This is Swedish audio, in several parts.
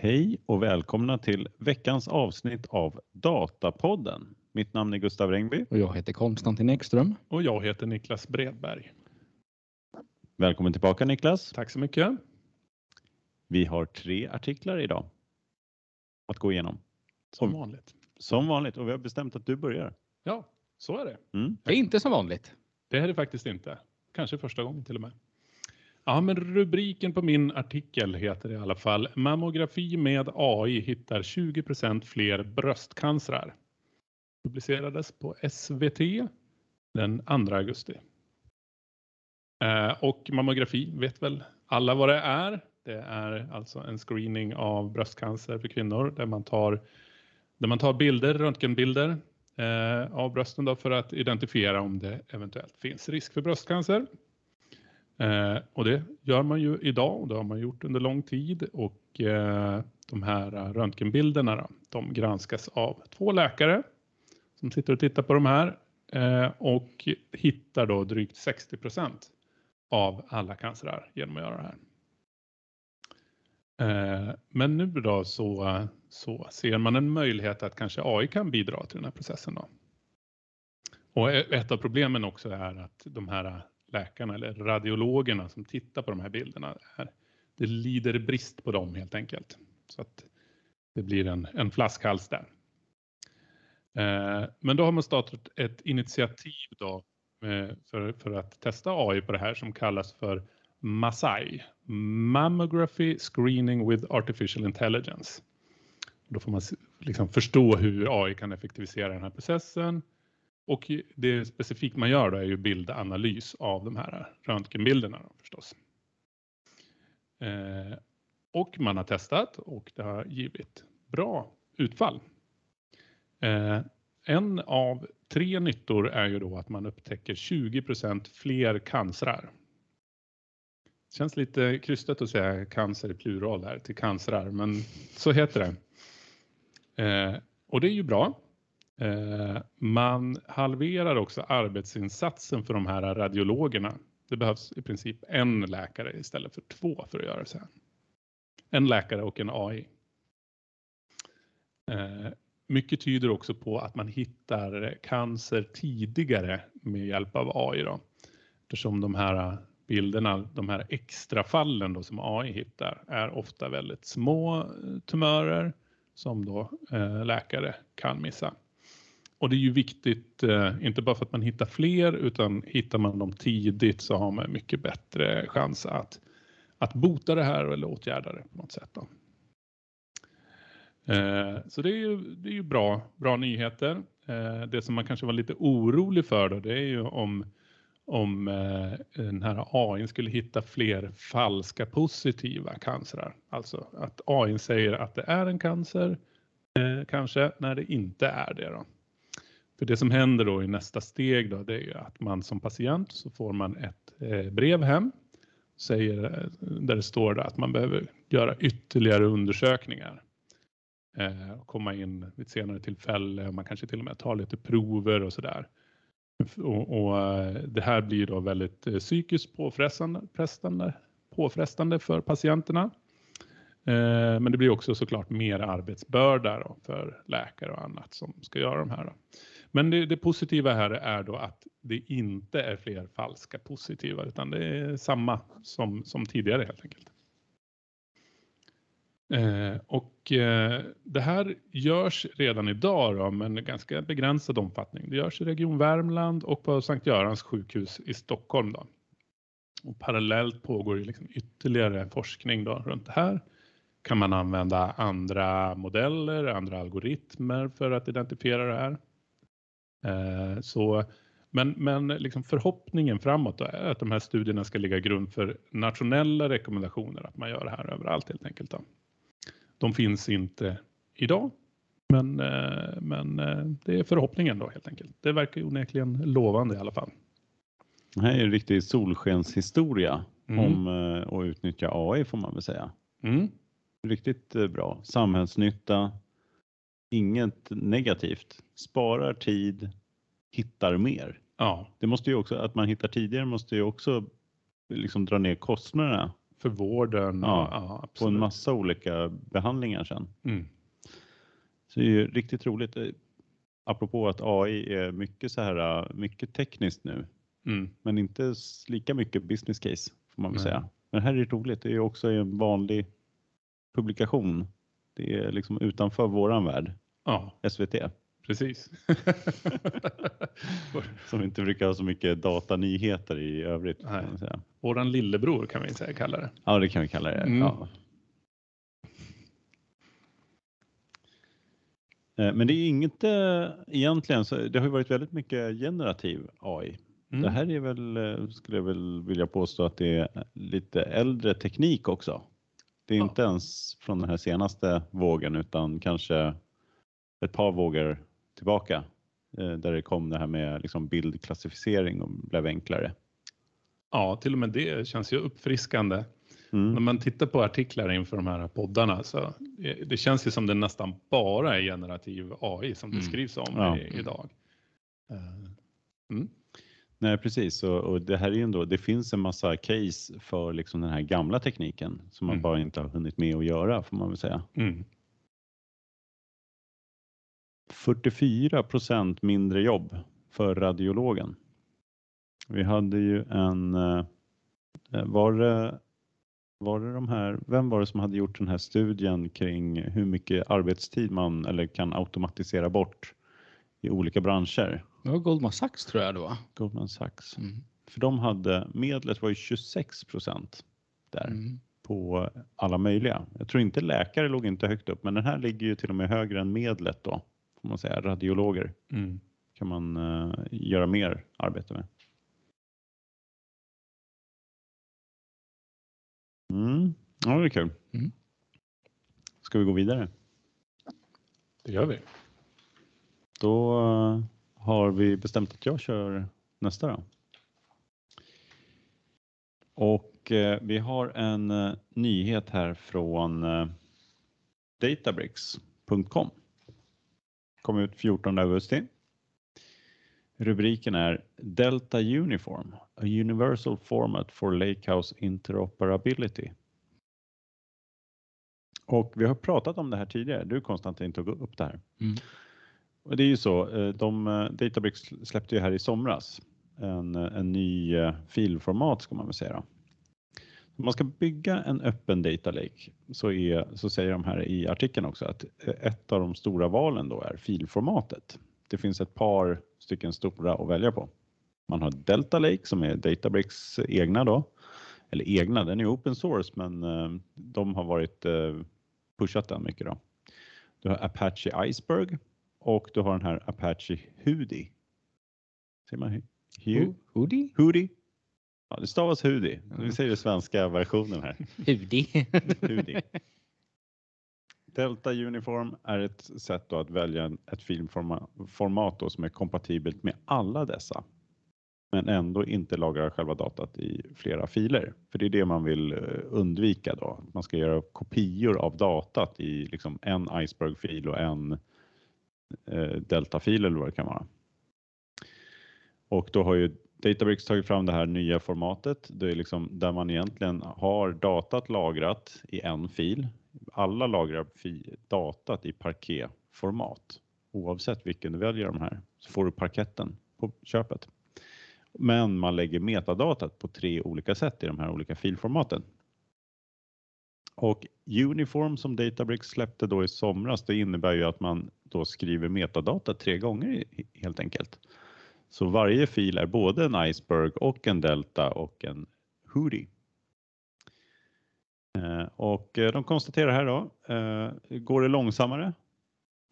Hej och välkomna till veckans avsnitt av Datapodden. Mitt namn är Gustav Rengby. Och jag heter Konstantin Ekström. Och jag heter Niklas Bredberg. Välkommen tillbaka Niklas. Tack så mycket. Vi har tre artiklar idag att gå igenom. Som vanligt. Som vanligt och vi har bestämt att du börjar. Ja, så är det. Mm. Det är inte som vanligt. Det är det faktiskt inte. Kanske första gången till och med. Ja, men rubriken på min artikel heter i alla fall Mammografi med AI hittar 20% fler bröstcancrar. Publicerades på SVT den 2 augusti. Eh, och mammografi vet väl alla vad det är. Det är alltså en screening av bröstcancer för kvinnor där man tar, där man tar bilder, röntgenbilder eh, av brösten då för att identifiera om det eventuellt finns risk för bröstcancer. Eh, och det gör man ju idag och det har man gjort under lång tid och eh, de här eh, röntgenbilderna då, de granskas av två läkare som sitter och tittar på de här eh, och hittar då drygt 60% av alla cancerar genom att göra det här. Eh, men nu då så, så ser man en möjlighet att kanske AI kan bidra till den här processen. Då. Och ett av problemen också är att de här läkarna eller radiologerna som tittar på de här bilderna, är, det lider brist på dem helt enkelt. Så att det blir en, en flaskhals där. Eh, men då har man startat ett initiativ då eh, för, för att testa AI på det här som kallas för MASAI, Mammography Screening with Artificial Intelligence. Då får man liksom förstå hur AI kan effektivisera den här processen. Och det specifikt man gör då är ju bildanalys av de här röntgenbilderna då, förstås. Eh, och man har testat och det har givit bra utfall. Eh, en av tre nyttor är ju då att man upptäcker 20% fler cancrar Det känns lite krystat att säga cancer i plural där till cancrar, men så heter det. Eh, och det är ju bra. Eh, man halverar också arbetsinsatsen för de här radiologerna. Det behövs i princip en läkare istället för två för att göra så här. En läkare och en AI. Eh, mycket tyder också på att man hittar cancer tidigare med hjälp av AI. Då. Eftersom de här bilderna, de här extra fallen då som AI hittar, är ofta väldigt små eh, tumörer som då läkare kan missa. Och det är ju viktigt, eh, inte bara för att man hittar fler, utan hittar man dem tidigt så har man mycket bättre chans att, att bota det här eller åtgärda det på något sätt. Då. Eh, så det är ju, det är ju bra, bra nyheter. Eh, det som man kanske var lite orolig för då, det är ju om om eh, den här AI skulle hitta fler falska positiva cancrar. Alltså att AI säger att det är en cancer, eh, kanske, när det inte är det. Då. För det som händer då i nästa steg då, det är ju att man som patient så får man ett eh, brev hem säger, eh, där det står att man behöver göra ytterligare undersökningar. Eh, och komma in vid ett senare tillfälle man kanske till och med tar lite prover och sådär. Och, och, det här blir då väldigt psykiskt påfrestande, påfrestande för patienterna. Eh, men det blir också såklart mer arbetsbörda för läkare och annat som ska göra de här. Då. Men det, det, positiva här är då att det inte är fler falska positiva utan det är samma som, som tidigare helt enkelt. Eh, och eh, det här görs redan idag då, men ganska begränsad omfattning. Det görs i Region Värmland och på Sankt Görans sjukhus i Stockholm. Då. Och parallellt pågår liksom ytterligare forskning då runt det här. Kan man använda andra modeller, andra algoritmer för att identifiera det här? Eh, så, men men liksom förhoppningen framåt är att de här studierna ska ligga grund för nationella rekommendationer att man gör det här överallt helt enkelt. Då. De finns inte idag, men, eh, men eh, det är förhoppningen då helt enkelt. Det verkar onekligen lovande i alla fall. Det här är en riktig solskenshistoria mm. om eh, att utnyttja AI får man väl säga. Mm. Riktigt bra. Samhällsnytta, inget negativt. Sparar tid, hittar mer. Ja. Det måste ju också, att man hittar tidigare måste ju också liksom dra ner kostnaderna för vården. Ja, ja på en massa olika behandlingar sen. Mm. Så det är ju riktigt roligt. Eh, apropå att AI är mycket så här, eh, mycket tekniskt nu, mm. men inte lika mycket business case får man väl Nej. säga. Men här är det roligt. Det är också en vanlig publikation. Det är liksom utanför våran värld. Ja. SVT. Precis. Som inte brukar ha så mycket datanyheter i övrigt. Nej. Kan säga. Våran lillebror kan vi säga kalla det. Ja, det kan vi kalla det. Mm. Ja. Eh, men det är inget äh, egentligen, så det har ju varit väldigt mycket generativ AI. Mm. Det här är väl, eh, skulle jag väl vilja påstå att det är lite äldre teknik också. Det är ja. inte ens från den här senaste vågen utan kanske ett par vågor tillbaka där det kom det här med liksom bildklassificering och blev enklare. Ja, till och med det känns ju uppfriskande. Mm. När man tittar på artiklar inför de här poddarna så det känns ju som det nästan bara är generativ AI som det mm. skrivs om ja. idag. Nej precis och, och, det här är ju ändå, det finns en massa case för liksom den här gamla tekniken som man mm. bara inte har hunnit med att göra får man väl säga. 44 mm. procent mindre jobb för radiologen. Vi hade ju en, eh, var det var det de här, vem var det som hade gjort den här studien kring hur mycket arbetstid man eller kan automatisera bort i olika branscher? Det var Goldman Sachs tror jag det var. Goldman Sachs. Mm. För de hade, medlet var ju 26 procent där mm. på alla möjliga. Jag tror inte läkare låg inte högt upp, men den här ligger ju till och med högre än medlet då, får man säga, radiologer. Mm. kan man uh, göra mer arbete med. Mm. Ja, det är kul. Mm. Ska vi gå vidare? Det gör vi. Då eh, har vi bestämt att jag kör nästa då. Och eh, vi har en eh, nyhet här från eh, databricks.com. Kom ut 14 augusti. Rubriken är Delta Uniform, a universal format for Lakehouse interoperability. Och vi har pratat om det här tidigare. Du Konstantin tog upp det här. Mm. Och det är ju så, eh, de, eh, Databricks släppte ju här i somras en, eh, en ny filformat ska man väl säga. Om man ska bygga en öppen data lake så, är, så säger de här i artikeln också att ett av de stora valen då är filformatet. Det finns ett par stycken stora att välja på. Man har Delta Lake som är Databricks egna då. Eller egna, den är open source men de har varit pushat den mycket då. Du har Apache Iceberg och du har den här Apache Hudi. Ser man Hu Hudi? Hudi. Ja, det stavas Hudi. Vi säger den svenska versionen här. Hudi. Hudi. Delta Uniform är ett sätt att välja ett filmformat som är kompatibelt med alla dessa men ändå inte lagra själva datat i flera filer. För det är det man vill eh, undvika då. Man ska göra kopior av datat i liksom en Iceberg-fil och en Eh, Deltafil eller vad det kan vara. Och då har ju Databricks tagit fram det här nya formatet. Det är liksom där man egentligen har datat lagrat i en fil alla lagrar datat i parquetformat. Oavsett vilken du väljer de här så får du parketten på köpet. Men man lägger metadatat på tre olika sätt i de här olika filformaten. Och Uniform som Databricks släppte då i somras, det innebär ju att man då skriver metadata tre gånger helt enkelt. Så varje fil är både en iceberg och en delta och en hoodie. Eh, och eh, de konstaterar här då, eh, går det långsammare?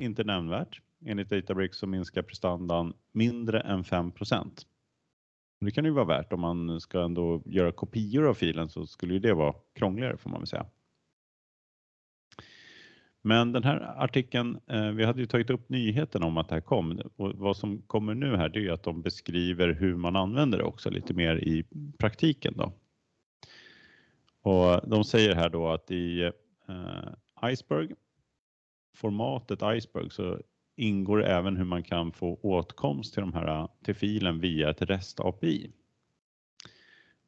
Inte nämnvärt. Enligt Databricks så minskar prestandan mindre än 5% Det kan ju vara värt om man ska ändå göra kopior av filen så skulle ju det vara krångligare får man väl säga. Men den här artikeln, eh, vi hade ju tagit upp nyheten om att det här kom och vad som kommer nu här det är att de beskriver hur man använder det också lite mer i praktiken då. Och de säger här då att i eh, Iceberg, formatet Iceberg, så ingår även hur man kan få åtkomst till, de här, till filen via ett REST API.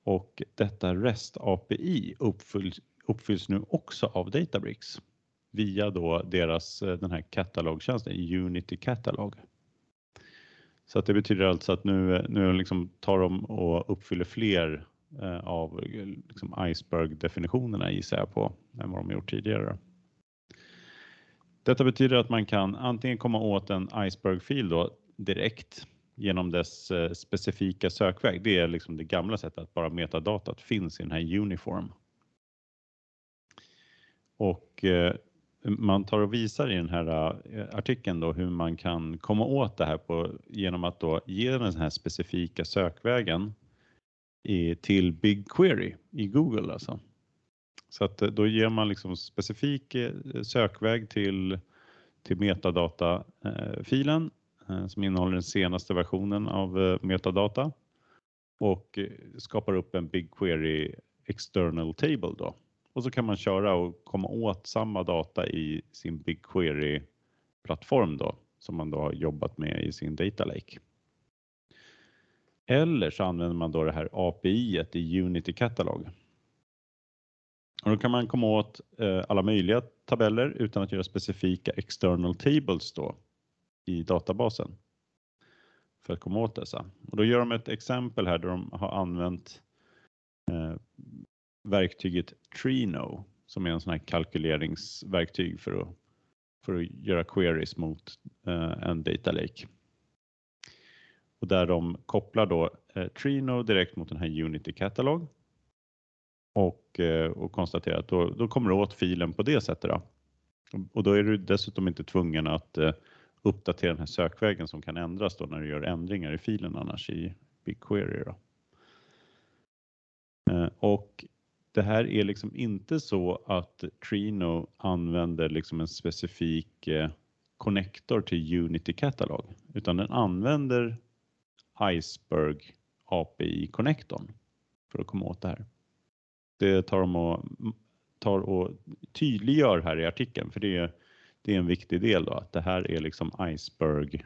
och detta REST API uppfylls, uppfylls nu också av Databricks via då deras eh, den här katalogtjänsten Unity Catalog. Så att det betyder alltså att nu, eh, nu liksom tar de och uppfyller fler eh, av liksom Iceberg-definitionerna gissar jag på än vad de gjort tidigare. Detta betyder att man kan antingen komma åt en Iceberg-fil då direkt genom dess eh, specifika sökväg. Det är liksom det gamla sättet att bara metadatat finns i den här uniform. Och eh, man tar och visar i den här eh, artikeln då hur man kan komma åt det här på, genom att då ge den här specifika sökvägen i, till BigQuery i Google alltså. Så att eh, då ger man liksom specifik eh, sökväg till, till metadatafilen som innehåller den senaste versionen av metadata och skapar upp en BigQuery external table då. Och så kan man köra och komma åt samma data i sin BigQuery plattform då som man då har jobbat med i sin data lake. Eller så använder man då det här API i Unity Catalog. Och då kan man komma åt eh, alla möjliga tabeller utan att göra specifika external tables då i databasen för att komma åt dessa. Och då gör de ett exempel här där de har använt eh, verktyget Trino som är en sån här kalkyleringsverktyg för att, för att göra queries mot eh, en data lake. Och där de kopplar då eh, Trino direkt mot den här Unity Catalog och, eh, och konstaterar att då, då kommer du åt filen på det sättet. Då. Och då är du dessutom inte tvungen att eh, uppdatera den här sökvägen som kan ändras då när du gör ändringar i filen annars i BigQuery. Då. Eh, och det här är liksom inte så att Trino använder liksom en specifik eh, connector till Unity Catalog utan den använder Iceberg API-connectorn för att komma åt det här. Det tar de och, tar och tydliggör här i artikeln för det är det är en viktig del då, att det här är liksom iceberg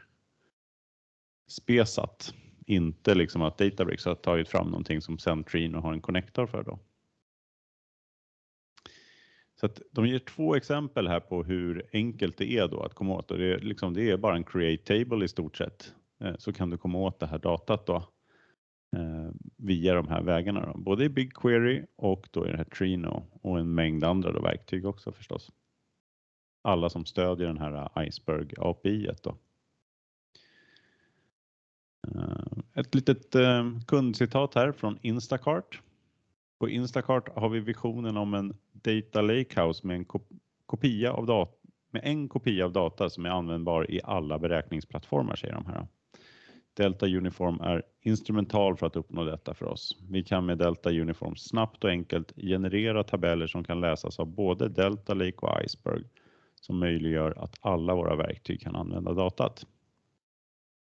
spesat. Inte liksom att Databricks har tagit fram någonting som Centrino har en connector för då. Så att de ger två exempel här på hur enkelt det är då att komma åt och det är, liksom, det är bara en create table i stort sett. Eh, så kan du komma åt det här datat då eh, via de här vägarna, då. både i BigQuery och då i det här Trino och en mängd andra då verktyg också förstås alla som stödjer den här eh, Iceberg API. Då. Ett litet kundcitat här från Instacart. På Instacart har vi visionen om en data lakehouse med en kopia av data med en kopia av data som är användbar i alla beräkningsplattformar, säger de här. Delta Uniform är instrumental för att uppnå detta för oss. Vi kan med Delta Uniform snabbt och enkelt generera tabeller som kan läsas av både Delta Lake och Iceberg som möjliggör att alla våra verktyg kan använda datat.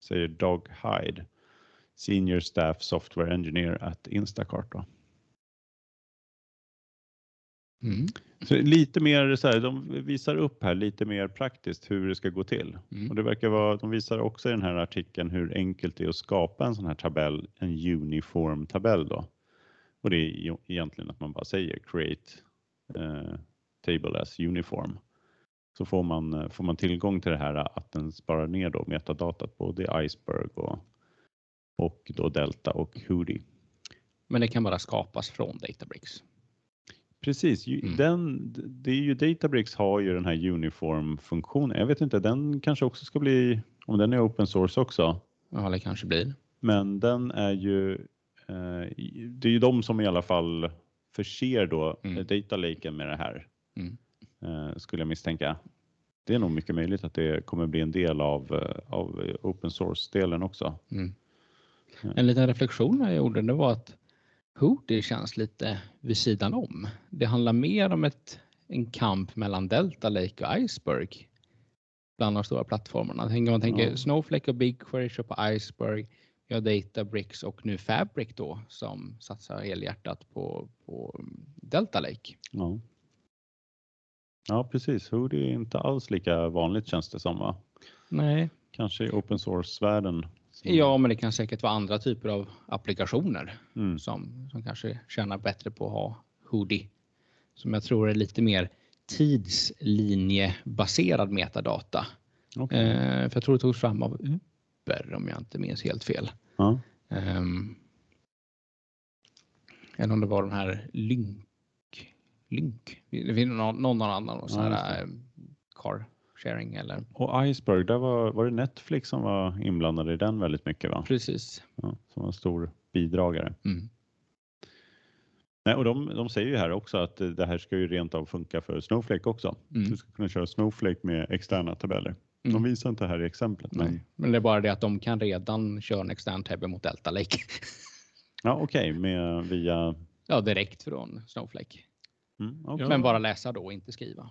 Säger Doug Hyde, Senior Staff Software Engineer at Instacart. Då. Mm. Så lite mer så här, de visar upp här lite mer praktiskt hur det ska gå till. Mm. Och det verkar vara, de visar också i den här artikeln hur enkelt det är att skapa en sån här tabell, en uniform tabell då. Och det är egentligen att man bara säger create eh, table as uniform så får man, eh, får man tillgång till det här att den sparar ner då metadatat både Iceberg och, och då Delta och Hoodie. Men det kan bara skapas från Databricks? Precis, mm. den, det är ju Databricks har ju den här uniform-funktionen. Jag vet inte, den kanske också ska bli, om den är open source också. Ja, det kanske blir. Men den är ju, eh, det är ju de som i alla fall förser då mm. data laken med det här. Mm. Eh, skulle jag misstänka. Det är nog mycket möjligt att det kommer bli en del av, eh, av open source-delen också. Mm. En liten reflektion jag gjorde det var att Hoodie känns lite vid sidan om. Det handlar mer om ett, en kamp mellan Delta Lake och Iceberg bland de stora plattformarna. Tänker man tänker ja. Snowflake och BigQuery kör på Iceberg, vi har Databricks och nu Fabric då som satsar helhjärtat på, på Delta Lake. Ja. Ja, precis. Hoodie är inte alls lika vanligt känns det som va? Nej. Kanske i open source-världen Ja, men det kan säkert vara andra typer av applikationer mm. som, som kanske tjänar bättre på att ha Hoodie. Som jag tror är lite mer tidslinjebaserad metadata. Okay. Eh, för jag tror det togs fram av Uber om jag inte minns helt fel. Ja. Um, eller om det var den här Lynk. Lynk. Det finns någon, någon annan och så här, ja, car sharing eller. Och Iceberg, där var, var det Netflix som var inblandade i den väldigt mycket va? Precis. Ja, som var en stor bidragare. Mm. Nej, och de, de säger ju här också att det här ska ju rent av funka för Snowflake också. Mm. Du ska kunna köra Snowflake med externa tabeller. De mm. visar inte här i exemplet. Men... men det är bara det att de kan redan köra en extern tab mot Delta Lake. ja, okej, okay, via... Ja, direkt från Snowflake. Mm, okay. Men bara läsa då, inte skriva.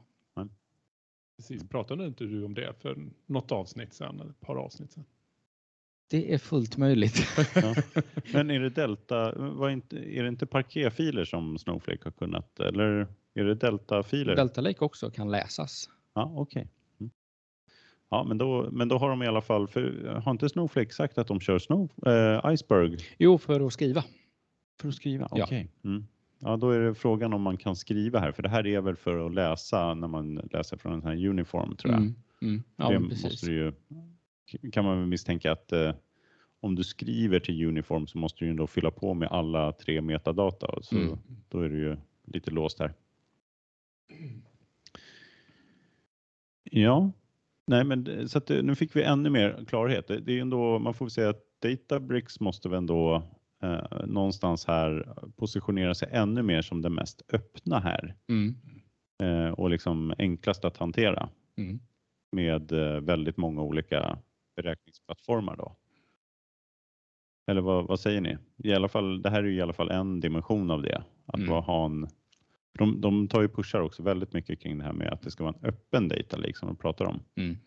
Precis, pratade inte du om det för något avsnitt sedan, eller ett par avsnitt sedan? Det är fullt möjligt. ja. Men är det Delta, var inte, är det inte parquetfiler som Snowflake har kunnat eller är det Delta-filer? Delta Lake också kan läsas. Ja, okej. Okay. Mm. Ja, men då, men då har de i alla fall, för har inte Snowflake sagt att de kör Snow, äh, Iceberg? Jo, för att skriva. För att skriva, okej. Okay. Ja. Mm. Ja, då är det frågan om man kan skriva här, för det här är väl för att läsa när man läser från en sån här uniform tror jag. Mm. Mm. Ja, det precis. ju kan man misstänka att eh, om du skriver till Uniform så måste du ju då fylla på med alla tre metadata så mm. då är det ju lite låst här. Ja, nej men så att eh, nu fick vi ännu mer klarhet. Det är ju ändå, man får säga att Databricks måste väl ändå eh, någonstans här positionera sig ännu mer som den mest öppna här mm. eh, och liksom enklast att hantera mm. med eh, väldigt många olika beräkningsplattformar då. Eller vad, vad, säger ni? I alla fall, det här är i alla fall en dimension av det. Att mm. ha en, de, de tar ju pushar också väldigt mycket kring det här med att det ska vara en öppen data lake som de pratar om. Mm.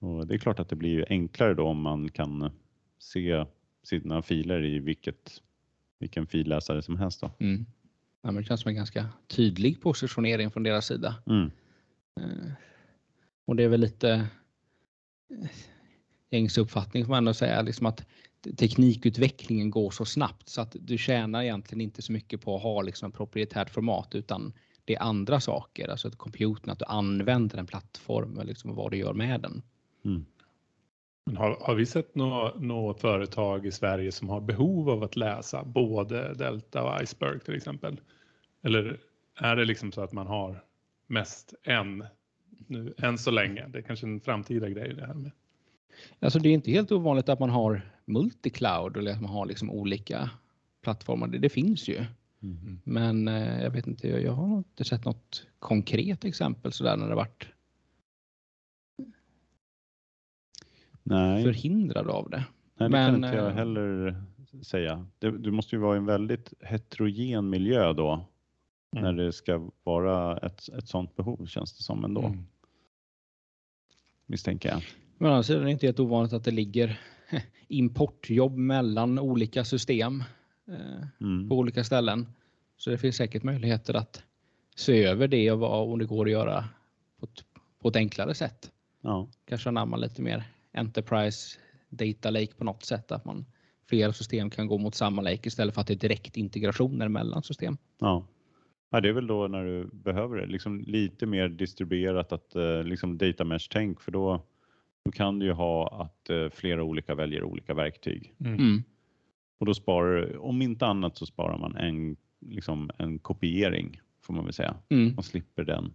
Och det är klart att det blir enklare då om man kan se sina filer i vilket, vilken filläsare som helst. Då. Mm. Ja, men det känns som en ganska tydlig positionering från deras sida. Mm. Eh, och det är väl lite gängse uppfattning får man ändå säga liksom att teknikutvecklingen går så snabbt så att du tjänar egentligen inte så mycket på att ha liksom ett proprietärt format utan det är andra saker, alltså att computern, att du använder en plattform och liksom vad du gör med den. Mm. Har, har, vi sett något nå företag i Sverige som har behov av att läsa både Delta och Iceberg till exempel? Eller är det liksom så att man har mest en nu än så länge. Det är kanske en framtida grej det här med. Alltså det är inte helt ovanligt att man har multicloud eller att man har liksom olika plattformar. Det, det finns ju. Mm. Men eh, jag vet inte, jag har inte sett något konkret exempel sådär när det varit Nej. förhindrad av det. Nej, det Men, kan inte jag eh, heller säga. Det, du måste ju vara i en väldigt heterogen miljö då mm. när det ska vara ett, ett sådant behov känns det som ändå. Mm misstänker jag. Men annars är det inte helt ovanligt att det ligger importjobb mellan olika system eh, mm. på olika ställen. Så det finns säkert möjligheter att se över det och vad, om det går att göra på ett, på ett enklare sätt. Ja. Kanske anamma lite mer Enterprise Data Lake på något sätt, att man flera system kan gå mot samma lake istället för att det är direkt integrationer mellan system. Ja. Ja, det är väl då när du behöver det, liksom lite mer distribuerat att eh, liksom data mesh tänk för då, då kan du ju ha att eh, flera olika väljer olika verktyg. Mm. mm. Och då sparar om inte annat så sparar man en, liksom en kopiering får man väl säga. Mm. Man slipper den.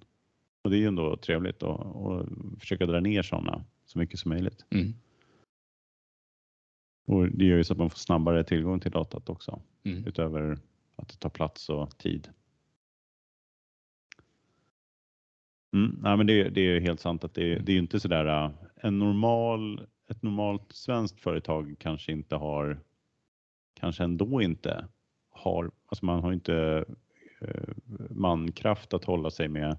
Och det är ju ändå trevligt att, att försöka dra ner sådana så mycket som möjligt. Mm. Och det gör ju så att man får snabbare tillgång till datat också mm. utöver att det tar plats och tid. Mm, nej, men det, det, är helt sant att det, det är inte sådär äh, en normal, ett normalt svenskt företag kanske inte har, kanske ändå inte har, alltså man har inte eh, mankraft att hålla sig med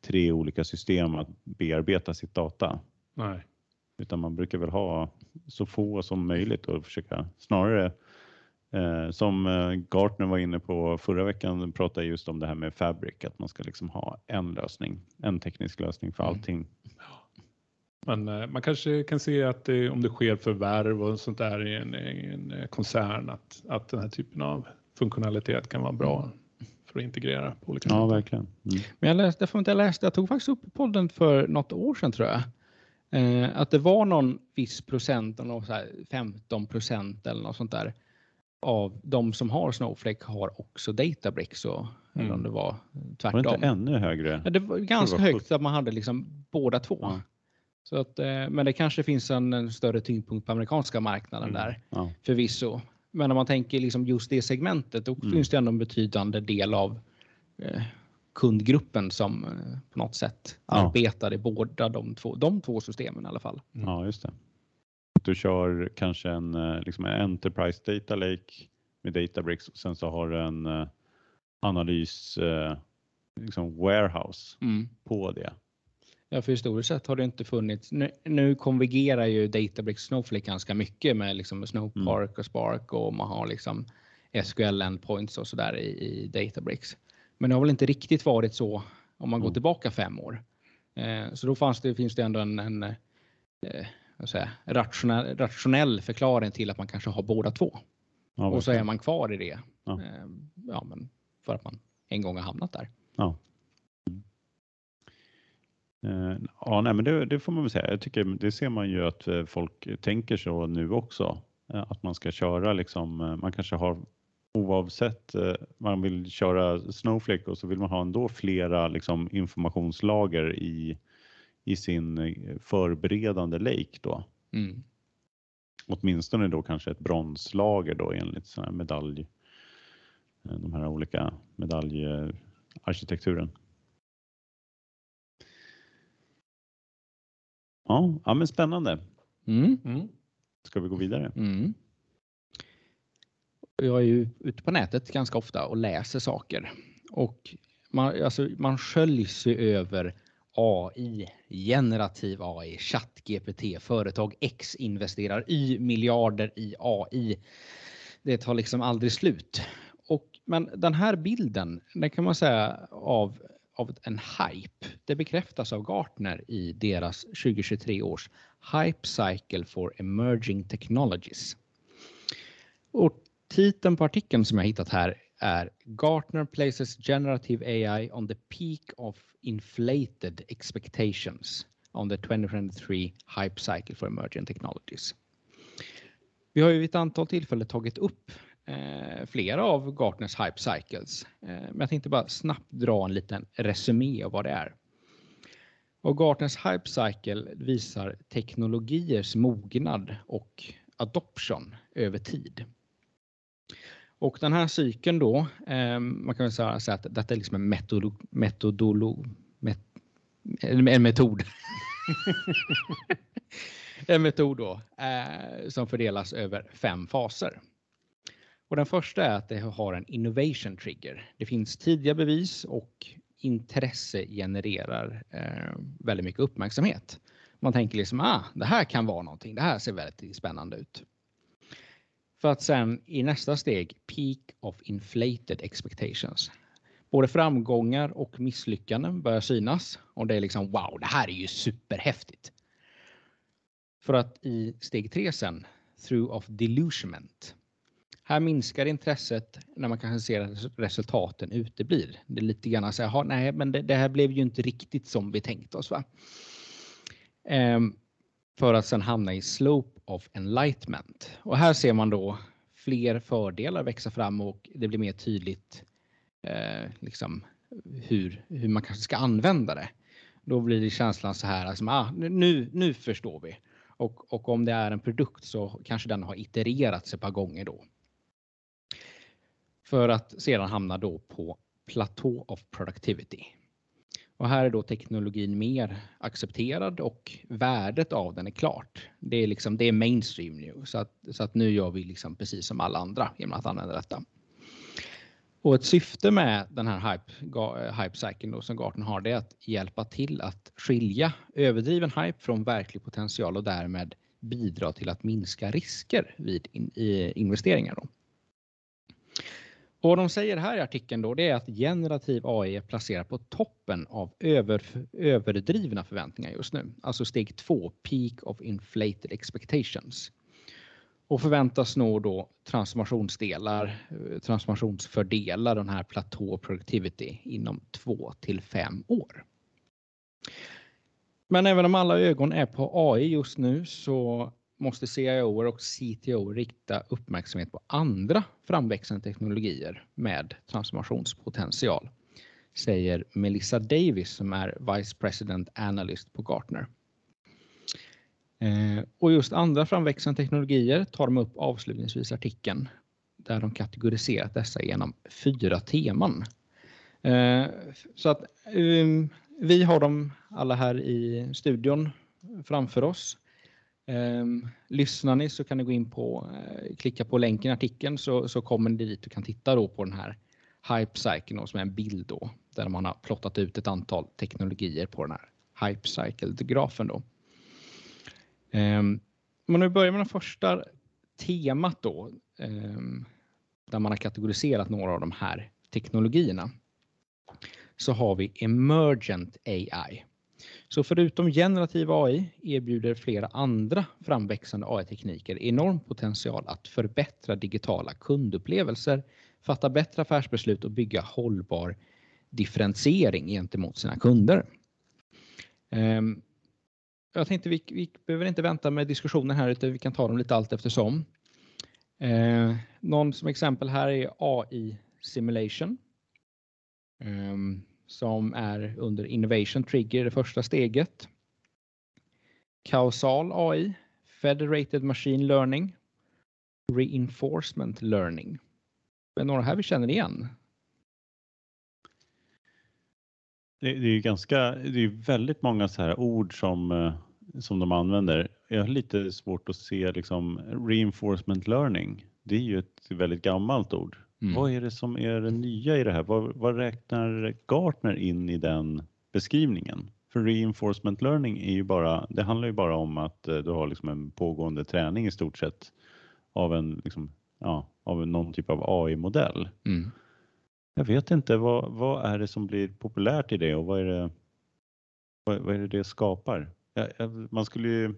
tre olika system att bearbeta sitt data. Nej. Utan man brukar väl ha så få som möjligt och försöka snarare Eh, som eh, Gartner var inne på förra veckan pratade just om det här med Fabric, att man ska liksom ha en lösning, en teknisk lösning för mm. allting. Men eh, man kanske kan se att det, om det sker förvärv och sånt där i en, i en eh, koncern att, att den här typen av funktionalitet kan vara bra för att integrera på olika Ja, sätt. verkligen. Mm. Men jag läste, för att jag läste, jag tog faktiskt upp i podden för något år sedan tror jag. Eh, att det var någon viss procent, någon så här 15 procent eller något sånt där av de som har Snowflake har också Databricks och eller om Mm. det var Var det tvärtom. inte ännu högre? Ja, det var ganska det var högt att man hade liksom båda två. Ja. Så att, eh, men det kanske finns en, en större tyngdpunkt på amerikanska marknaden Mm. där Ja. förvisso. Men om man tänker liksom just det segmentet, då Mm. finns det ändå en betydande del av eh, kundgruppen som eh, på något sätt Ja. arbetar i båda de två, de två systemen i alla fall. Ja, just det. Du kör kanske en, eh, liksom en Enterprise Data Lake med Databricks och sen så har du en eh, analys liksom warehouse på det. Ja, för historiskt sett har det inte funnits. Nu, nu konvergerar ju Databricks Snowflake ganska mycket med liksom Snowpark och Spark och man har liksom SQL endpoints och sådär i, i Databricks. Men det har väl inte riktigt varit så om man går Mm. tillbaka fem år. Eh, så då fanns det, finns det ändå en, en eh, jag, rationell, rationell förklaring till att man kanske har båda två. Ja, och så är man kvar i det. Ja. Eh, ja, men för att man en gång har hamnat där. Ja. Ja, nej, men det, det får man väl säga. Jag tycker det ser man ju att folk tänker så nu också. Att man ska köra liksom, man kanske har oavsett, eh, man vill köra Snowflake och så vill man ha ändå flera liksom informationslager i, i sin eh, förberedande lake då. Mm. Åtminstone då kanske ett bronslager då enligt sån här medalj, eh, de här olika medaljarkitekturen. Ja, ja, men spännande. Mm. Mm. Ska vi gå vidare? Mm. Jag är ju ute på nätet ganska ofta och läser saker. Och man, alltså, man sköljs ju över AI, generativ AI, ChatGPT, företag X investerar Y miljarder i AI. Det tar liksom aldrig slut. Och, men den här bilden, den kan man säga av, av en hype. Det bekräftas av Gartner i deras 2023 års Hype Cycle for Emerging Technologies. Och titeln på artikeln som jag hittat här är Gartner places generative AI on the peak of inflated expectations on the 2023 Hype Cycle for Emerging Technologies. Vi har ju vid ett antal tillfällen tagit upp eh, flera av Gartners Hype Cycles, eh, men jag tänkte bara snabbt dra en liten resumé av vad det är. Och Gartners Hype Cycle visar teknologiers mognad och adoption över tid. Och den här cykeln då, eh, man kan väl säga säga att detta är liksom en metodolog, metodolo, met, en metod. en metod då, eh, som fördelas över fem faser. Och den första är att det har en innovation trigger. Det finns tidiga bevis och intresse genererar eh, väldigt mycket uppmärksamhet. Man tänker liksom, ah, det här kan vara någonting. Det här ser väldigt spännande ut. För att sen i nästa steg, peak of inflated expectations. Både framgångar och misslyckanden börjar synas och det är liksom wow, det här är ju superhäftigt. För att i steg tre sen, through of delusionment. Här minskar intresset när man kanske ser att resultaten uteblir. Det är lite grann så här, nej, men det, det, här blev ju inte riktigt som vi tänkt oss. Va? Um, för att sen hamna i slope of enlightenment. Och här ser man då fler fördelar växa fram och det blir mer tydligt eh, liksom hur, hur man kanske ska använda det. Då blir det känslan så här, alltså, ah, nu, nu förstår vi. Och, och om det är en produkt så kanske den har itererats ett par gånger då. För att sedan hamna då på platå of productivity. Och här är då teknologin mer accepterad och värdet av den är klart. Det är liksom det är mainstream nu så att, så att nu gör vi liksom precis som alla andra genom att använda detta. Och ett syfte med den här hype, hype cykeln då som Gartner har det är att hjälpa till att skilja överdriven hype från verklig potential och därmed bidra till att minska risker vid in, i investeringar. Då. Och vad de säger här i artikeln då, det är att generativ AI är placerad på toppen av över, överdrivna förväntningar just nu. Alltså steg två, peak of inflated expectations. Och förväntas nå då transformationsdelar, eh, transformationsfördelar, den här platå productivity inom två till fem år. Men även om alla ögon är på AI just nu så måste CIO och CTO rikta uppmärksamhet på andra framväxande teknologier med transformationspotential, säger Melissa Davis som är Vice President Analyst på Gartner. Eh, och just andra framväxande teknologier tar de upp avslutningsvis artikeln där de kategoriserat dessa genom fyra teman. Eh, så att ehm, vi har dem alla här i studion framför oss. Um, lyssnar ni så kan ni gå in på, uh, klicka på länken i artikeln så, så kommer ni dit och kan titta då på den här Hype Cycle som är en bild då där man har plottat ut ett antal teknologier på den här Hype Cycle-grafen då. Um, men nu börjar med det första temat då um, där man har kategoriserat några av de här teknologierna så har vi Emergent AI. Så förutom generativ AI erbjuder flera andra framväxande AI-tekniker enorm potential att förbättra digitala kundupplevelser, fatta bättre affärsbeslut och bygga hållbar differentiering gentemot sina kunder. Ehm, jag tänkte vi, vi behöver inte vänta med diskussionen här utan vi kan ta dem lite allt eftersom. Ehm, någon som exempel här är AI Simulation. Ehm, som är under Innovation Trigger, det första steget. Kausal AI, Federated Machine Learning, Reinforcement Learning. Det är några här vi känner igen. Det, det är ganska, det är väldigt många så här ord som, eh, som de använder. Jag har lite svårt att se liksom reinforcement learning. Det är ju ett väldigt gammalt ord. Mm. Vad är det som är det nya i det här? Vad, vad räknar Gartner in i den beskrivningen? För reinforcement learning är ju bara, det handlar ju bara om att eh, du har liksom en pågående träning i stort sett av en, liksom, ja, av någon typ av AI-modell. Mm. Jag vet inte, vad, vad är det som blir populärt i det och vad är det, vad, vad är det det skapar? man skulle ju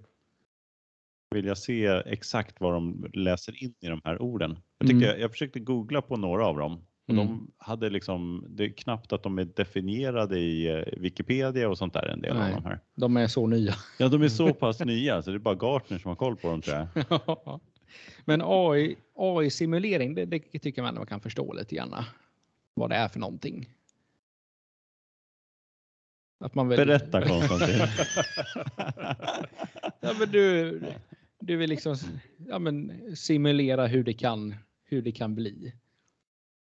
vilja se exakt vad de läser in i de här orden. Jag, tyckte, mm. jag, jag försökte googla på några av dem och mm. de hade liksom, det är knappt att de är definierade i eh, Wikipedia och sånt där en del Nej, av de här. De är så nya. Ja, de är så pass nya så det är bara Gartner som har koll på dem tror jag. Men AI, AI-simulering, det, det, tycker man man kan förstå lite grann vad det är för någonting. Att man vill... Berätta Konstantin. ja, men du, du vill liksom ja, men simulera hur det kan, hur det kan bli.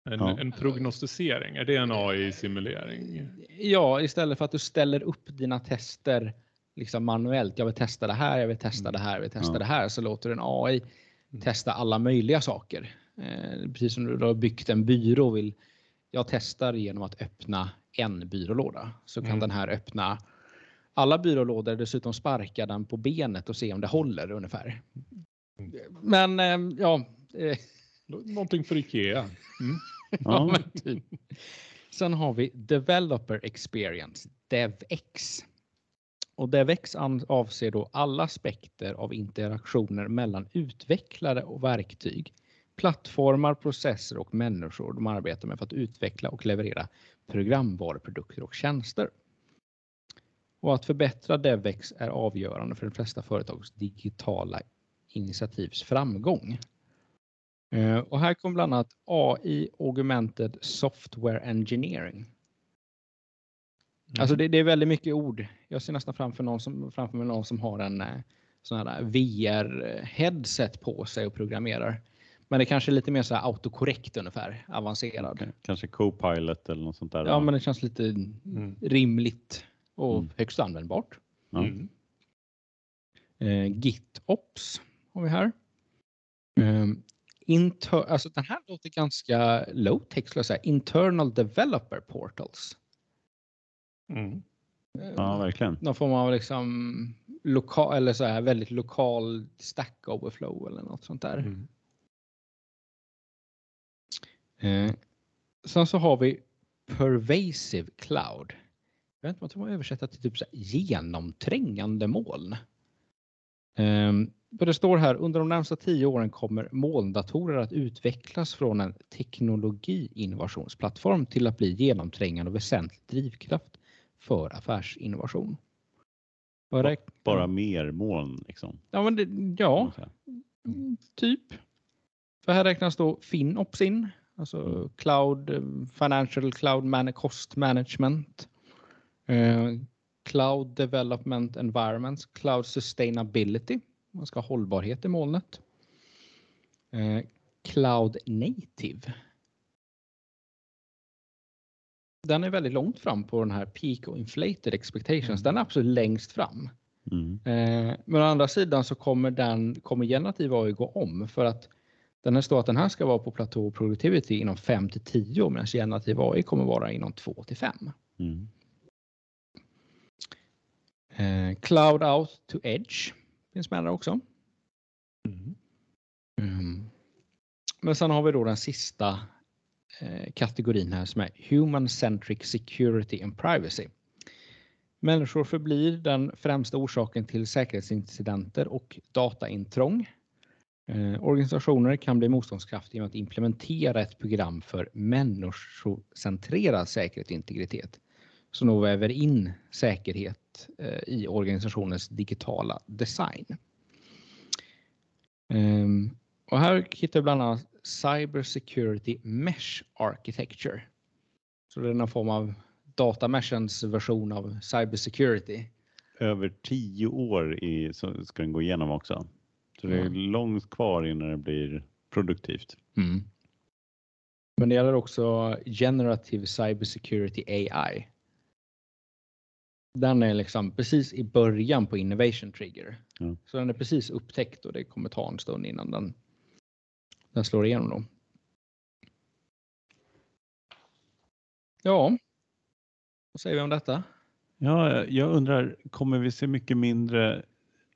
En, ja. en prognostisering, är det en AI-simulering? Ja, istället för att du ställer upp dina tester liksom manuellt. Jag vill testa det här, jag vill testa det här, jag vill testa ja. det här. Så låter en AI mm. testa alla möjliga saker. Eh, precis som du har byggt en byrå vill jag testar genom att öppna en byrålåda så kan mm. den här öppna alla byrålådor dessutom sparka den på benet och se om det håller ungefär. Men ehm, ja. Eh, Någonting för Ikea. Mm. ja, typ. Sen har vi Developer Experience, DevX. Och DevX avser då alla aspekter av interaktioner mellan utvecklare och verktyg, plattformar, processer och människor de arbetar med för att utveckla och leverera programvaruprodukter och tjänster. Och att förbättra DevEx är avgörande för de flesta företags digitala initiativs framgång. Eh, och här kommer bland annat AI Augmented Software Engineering. Mm. Alltså det, det, är väldigt mycket ord. Jag ser nästan framför, någon som, framför mig någon som har en eh, sån här VR-headset på sig och programmerar. Men det kanske är lite mer så här autokorrekt ungefär, avancerad. Kanske Copilot eller något sånt där. Ja, men det känns lite mm. rimligt och mm. högst användbart. Mm. Eh, GitOps har vi här. Eh, inter, alltså den här låter ganska low tech skulle jag säga. Internal Developer Portals. Mm. Ja, verkligen. Någon form av liksom lokal eller så här väldigt lokal stack overflow eller något sånt där. Mm. Eh, Sen så har vi Pervasive Cloud. Jag vet inte om man översätter till typ så genomträngande moln. Um, det står här under de närmsta tio åren kommer molndatorer att utvecklas från en teknologiinnovationsplattform till att bli genomträngande och väsentlig drivkraft för affärsinnovation. Bara, bara mer moln liksom? Ja, men det, ja typ. För här räknas då FinOps in, alltså mm. Cloud Financial Cloud man Cost Management, eh, Cloud Development Environments, Cloud Sustainability, man ska ha hållbarhet i molnet. Eh, Cloud Native. Den är väldigt långt fram på den här Peak och Inflated Expectations. Mm. Den är absolut längst fram. Mm. Eh, men å andra sidan så kommer den kommer generativ AI gå om för att den här står att den här ska vara på platå productivity inom 5 till 10 år medan generativ AI kommer vara inom 2 till 5. Mm. Eh, cloud out to edge finns med där också. Mm. Mm. Men sen har vi då den sista eh, kategorin här som är Human Centric Security and Privacy. Människor förblir den främsta orsaken till säkerhetsincidenter och dataintrång. Eh, organisationer kan bli motståndskraftiga genom att implementera ett program för människocentrerad säkerhet och integritet som då väver in säkerhet eh, i organisationens digitala design. Um, och här hittar vi bland annat Cyber Security Mesh Architecture. Så det är någon form av datameshens version av cyber security. Över tio år i, så ska den gå igenom också. Så det är mm. långt kvar innan det blir produktivt. Mm. Men det gäller också Generative Cyber Security AI. Den är liksom precis i början på Innovation Trigger. Mm. Så den är precis upptäckt och det kommer ta en stund innan den, den slår igenom. Då. Ja, vad säger vi om detta? Ja, jag undrar, kommer vi se mycket mindre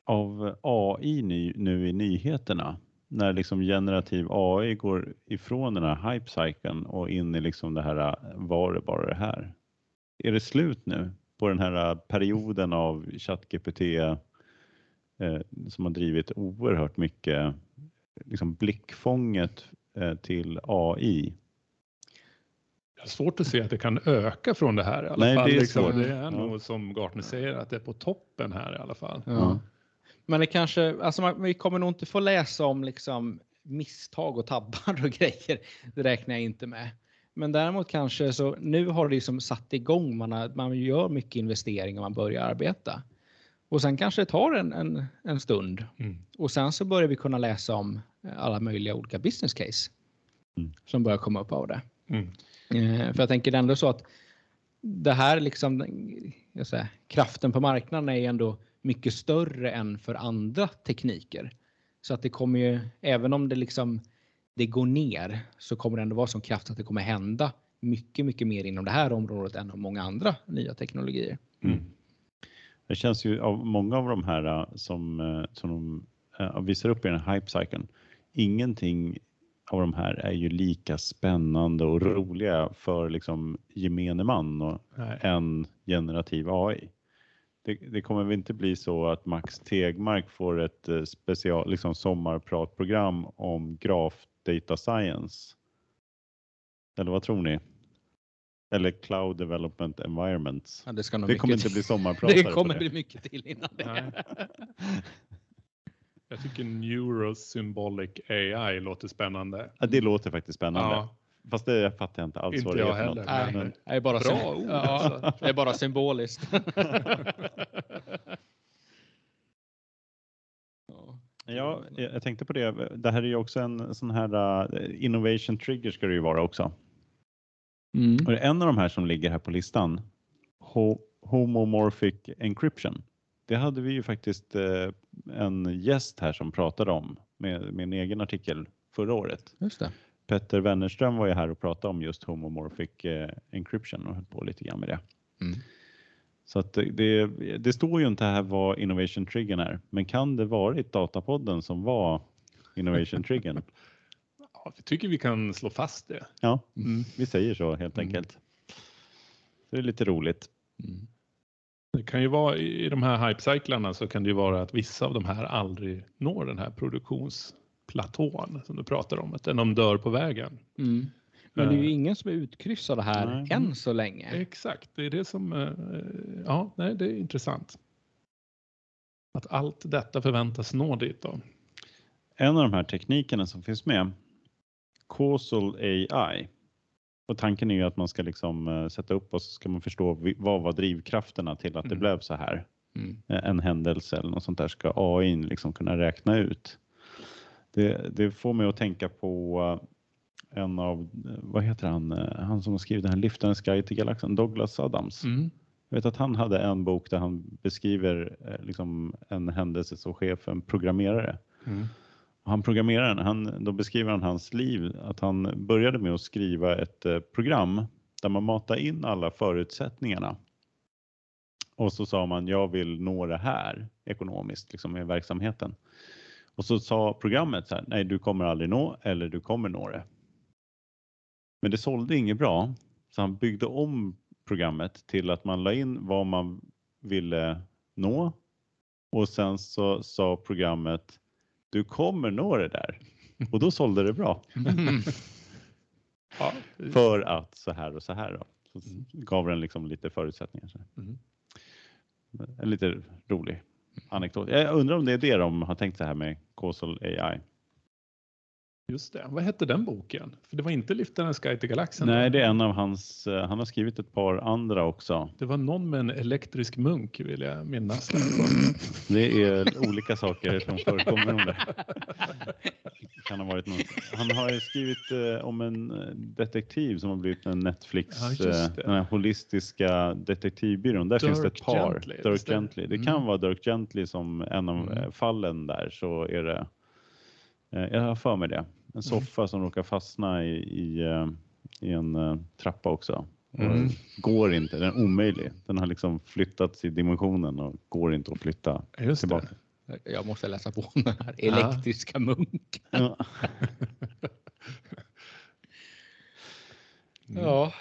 av AI nu i nyheterna? När liksom generativ AI går ifrån den här hype-cykeln och in i liksom det här, var det bara det här? Är det slut nu på den här perioden av ChatGPT eh, som har drivit oerhört mycket liksom blickfånget eh, till AI? svårt att se att det kan öka från det här i alla Nej, fall. Det är, liksom, det är nog som Gartner säger att det är på toppen här i alla fall. Ja. Men det kanske, alltså man, vi kommer nog inte få läsa om liksom misstag och tabbar och grejer. Det räknar jag inte med. Men däremot kanske så nu har det liksom satt igång. Man, har, man gör mycket investeringar man börjar arbeta. Och sen kanske det tar en, en, en stund mm. och sen så börjar vi kunna läsa om alla möjliga olika business case mm. som börjar komma upp av det. Mm. Eh, för jag tänker ändå så att det här liksom, jag säger, kraften på marknaden är ändå mycket större än för andra tekniker. Så att det kommer ju, även om det liksom det går ner så kommer det ändå vara som kraft att det kommer hända mycket, mycket mer inom det här området än många andra nya teknologier. Mm. Det känns ju av många av de här äh, som, äh, som de äh, visar upp i den här hype-cykeln, ingenting av de här är ju lika spännande och roliga för liksom gemene man och, än generativ AI. Det, det, kommer väl inte bli så att Max Tegmark får ett special, liksom sommarpratprogram om graf data science? Eller vad tror ni? Eller Cloud Development Environments. Ja, det, det kommer inte bli sommarpratare. Det kommer bli mycket till innan det. Jag tycker Neurosymbolic AI låter spännande. Ja, det låter faktiskt spännande. Ja. Fast det fattar jag inte alls inte vad det är för något. Nej, det är bara Bra ord. Ja, alltså. Det är bara symboliskt. ja, jag tänkte på det. Det här är ju också en sån här uh, innovation trigger ska det ju vara också. Mm. Och en av de här som ligger här på listan, Ho homomorphic encryption. Det hade vi ju faktiskt uh, en gäst här som pratade om med, med en egen artikel förra året. Just det. Petter Wennerström var ju här och pratade om just homomorphic eh, encryption och höll på lite grann med det. Mm. Så att det, det, står ju inte här vad innovation triggern är, men kan det varit datapodden som var innovation triggern? Ja, vi tycker vi kan slå fast det. Ja, mm. vi säger så helt mm. enkelt. Det är lite roligt. Mm. Det kan ju vara i de här hypecyklarna så kan det ju vara att vissa av de här aldrig når den här produktionsplatån som du pratar om, att de dör på vägen. Mm. Men det är ju eh. ingen som är utkryssad här nej. än så länge. Exakt, det är det som, eh, ja, nej, det är intressant. Att allt detta förväntas nå dit då. En av de här teknikerna som finns med, Causal AI, och tanken är ju att man ska liksom eh, sätta upp och så ska man förstå vad var drivkrafterna till att det mm. blev så här. Mm. En händelse eller något sånt där ska AI liksom kunna räkna ut. Det, det, får mig att tänka på en av, vad heter han, han som har skrivit den här Liftarens guide till galaxen, Douglas Adams. Mm. Jag vet att han hade en bok där han beskriver eh, liksom en händelse som sker för en programmerare. Mm. Han programmeraren, han, då beskriver han hans liv, att han började med att skriva ett eh, program där man matar in alla förutsättningarna. Och så sa man, jag vill nå det här ekonomiskt liksom med verksamheten. Och så sa programmet så här, nej du kommer aldrig nå eller du kommer nå det. Men det sålde inget bra så han byggde om programmet till att man la in vad man ville nå och sen så sa programmet du kommer nå det där och då sålde det bra. ja. För att så här och så här då. Så mm. gav den liksom lite förutsättningar. Mm. En lite rolig anekdot. Jag undrar om det är det de har tänkt så här med Causal AI. Just det. Vad hette den boken? För det var inte Liftarens guide till galaxen? Nej, det är en av hans. Eh, han har skrivit ett par andra också. Det var någon med en elektrisk munk vill jag minnas. Det är olika saker som förekommer om det. Kan ha varit någon. Han har skrivit eh, om en eh, detektiv som har blivit en Netflix, ja, den här holistiska detektivbyrån. Där Dirk finns det ett par. Gently, Dirk Gently. Det kan mm. vara Dirk Gently som en av mm. fallen där så är det Eh, jag har för mig det. En mm. soffa mm. som råkar fastna i, i, eh, i en uh, trappa också. Mm. Går inte, den är omöjlig. Den har liksom flyttats i dimensionen och går inte att flytta Just tillbaka. Det. Jag måste läsa på den här elektriska ja. munken. Ja. mm. ja.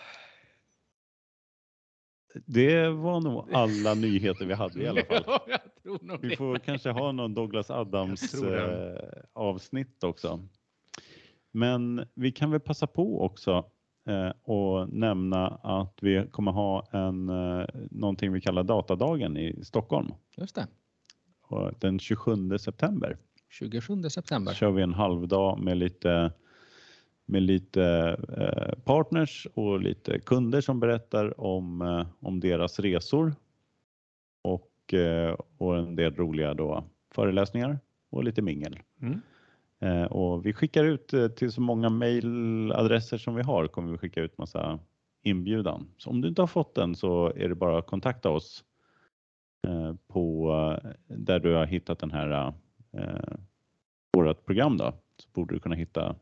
Det var nog alla nyheter vi hade i alla fall. Ja, vi får kanske ha någon Douglas Adams eh, avsnitt också. Men vi kan väl passa på också eh, och nämna att vi kommer ha en, eh, någonting vi kallar datadagen i Stockholm. Just det. Den 27 september. 27 september. kör vi en halvdag med lite med lite eh, partners och lite kunder som berättar om, om deras resor och, och en del roliga då föreläsningar och lite mingel. Mm. Och vi skickar ut till så många mejladresser som vi har kommer vi skicka ut massa inbjudan. Så om du inte har fått den så är det bara att kontakta oss på där du har hittat den här vårt program då så borde du kunna hitta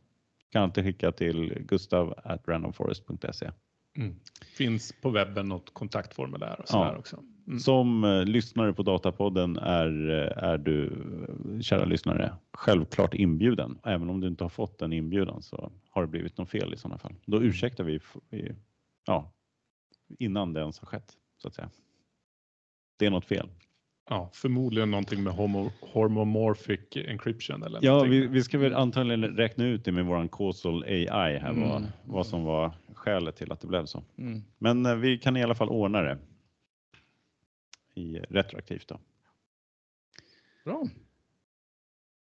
kan alltid skicka till gustav@randomforest.se. Mm. Finns på webben något kontaktformulär och så ja. också. Mm. Som eh, lyssnare på Datapodden är, eh, är du, kära lyssnare, självklart inbjuden. Även om du inte har fått en inbjudan så har det blivit något fel i sådana fall. Då mm. ursäktar vi ja, innan det ens har skett så att säga. Det är något fel. Ja, förmodligen någonting med homo, homomorphic encryption. Eller ja, vi, vi, ska väl antagligen räkna ut det med våran causal AI här, mm. vad, vad som var skälet till att det blev så. Mm. Men eh, vi kan i alla fall ordna det i retroaktivt. Då. Bra.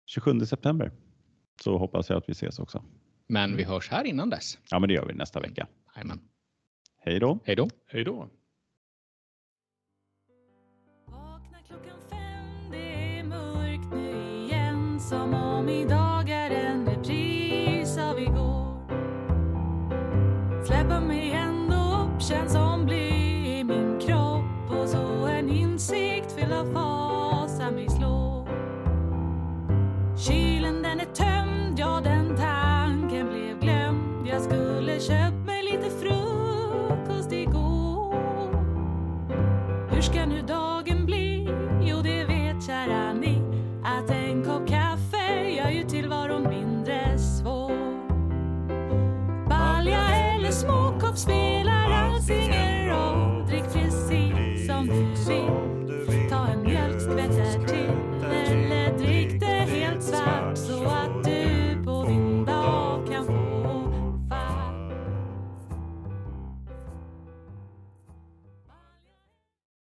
27 september så hoppas jag att vi ses också. Men vi hörs här innan dess. Ja, men det gör vi nästa vecka. Amen. Hej då. Hej då. Hej då. som om idag